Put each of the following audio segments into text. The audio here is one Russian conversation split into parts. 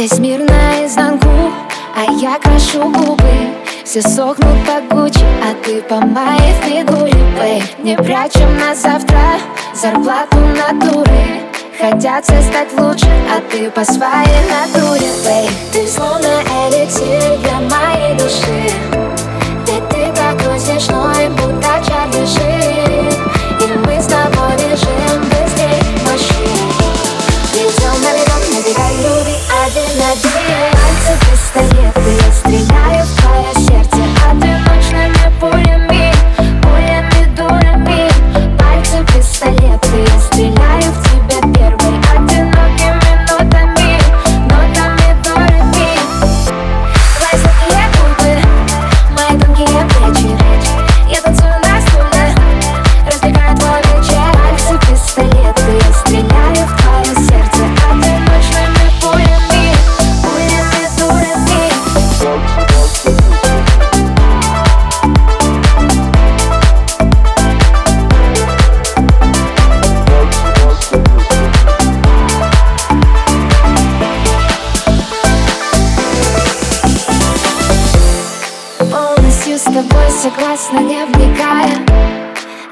Весь мир наизнанку, а я крашу губы. Все сохнут по Гуччи, а ты по моей фигуре, бэй Не прячем на завтра зарплату натуры Хотят все стать лучше, а ты по своей натуре, бэй Ты словно эликсир для моей души. Ведь ты смешной, будто один на один Пальцы пистолеты, я согласна, не вникая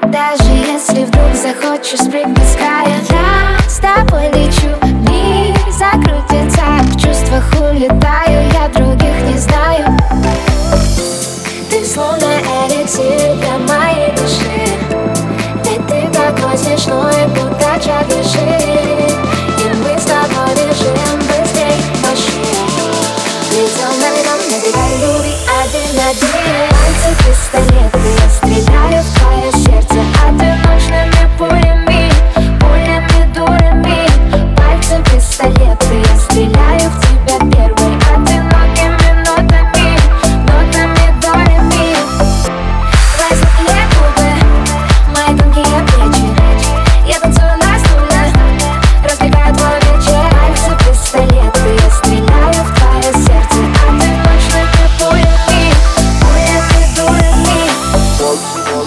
Даже если вдруг захочешь спрыгнуть с края. Я с тобой лечу, мир закрутится. В чувствах улетаю, я других не знаю. Ты словно эликсир для моей души. Ведь ты такой смешной, будто Чарли Шин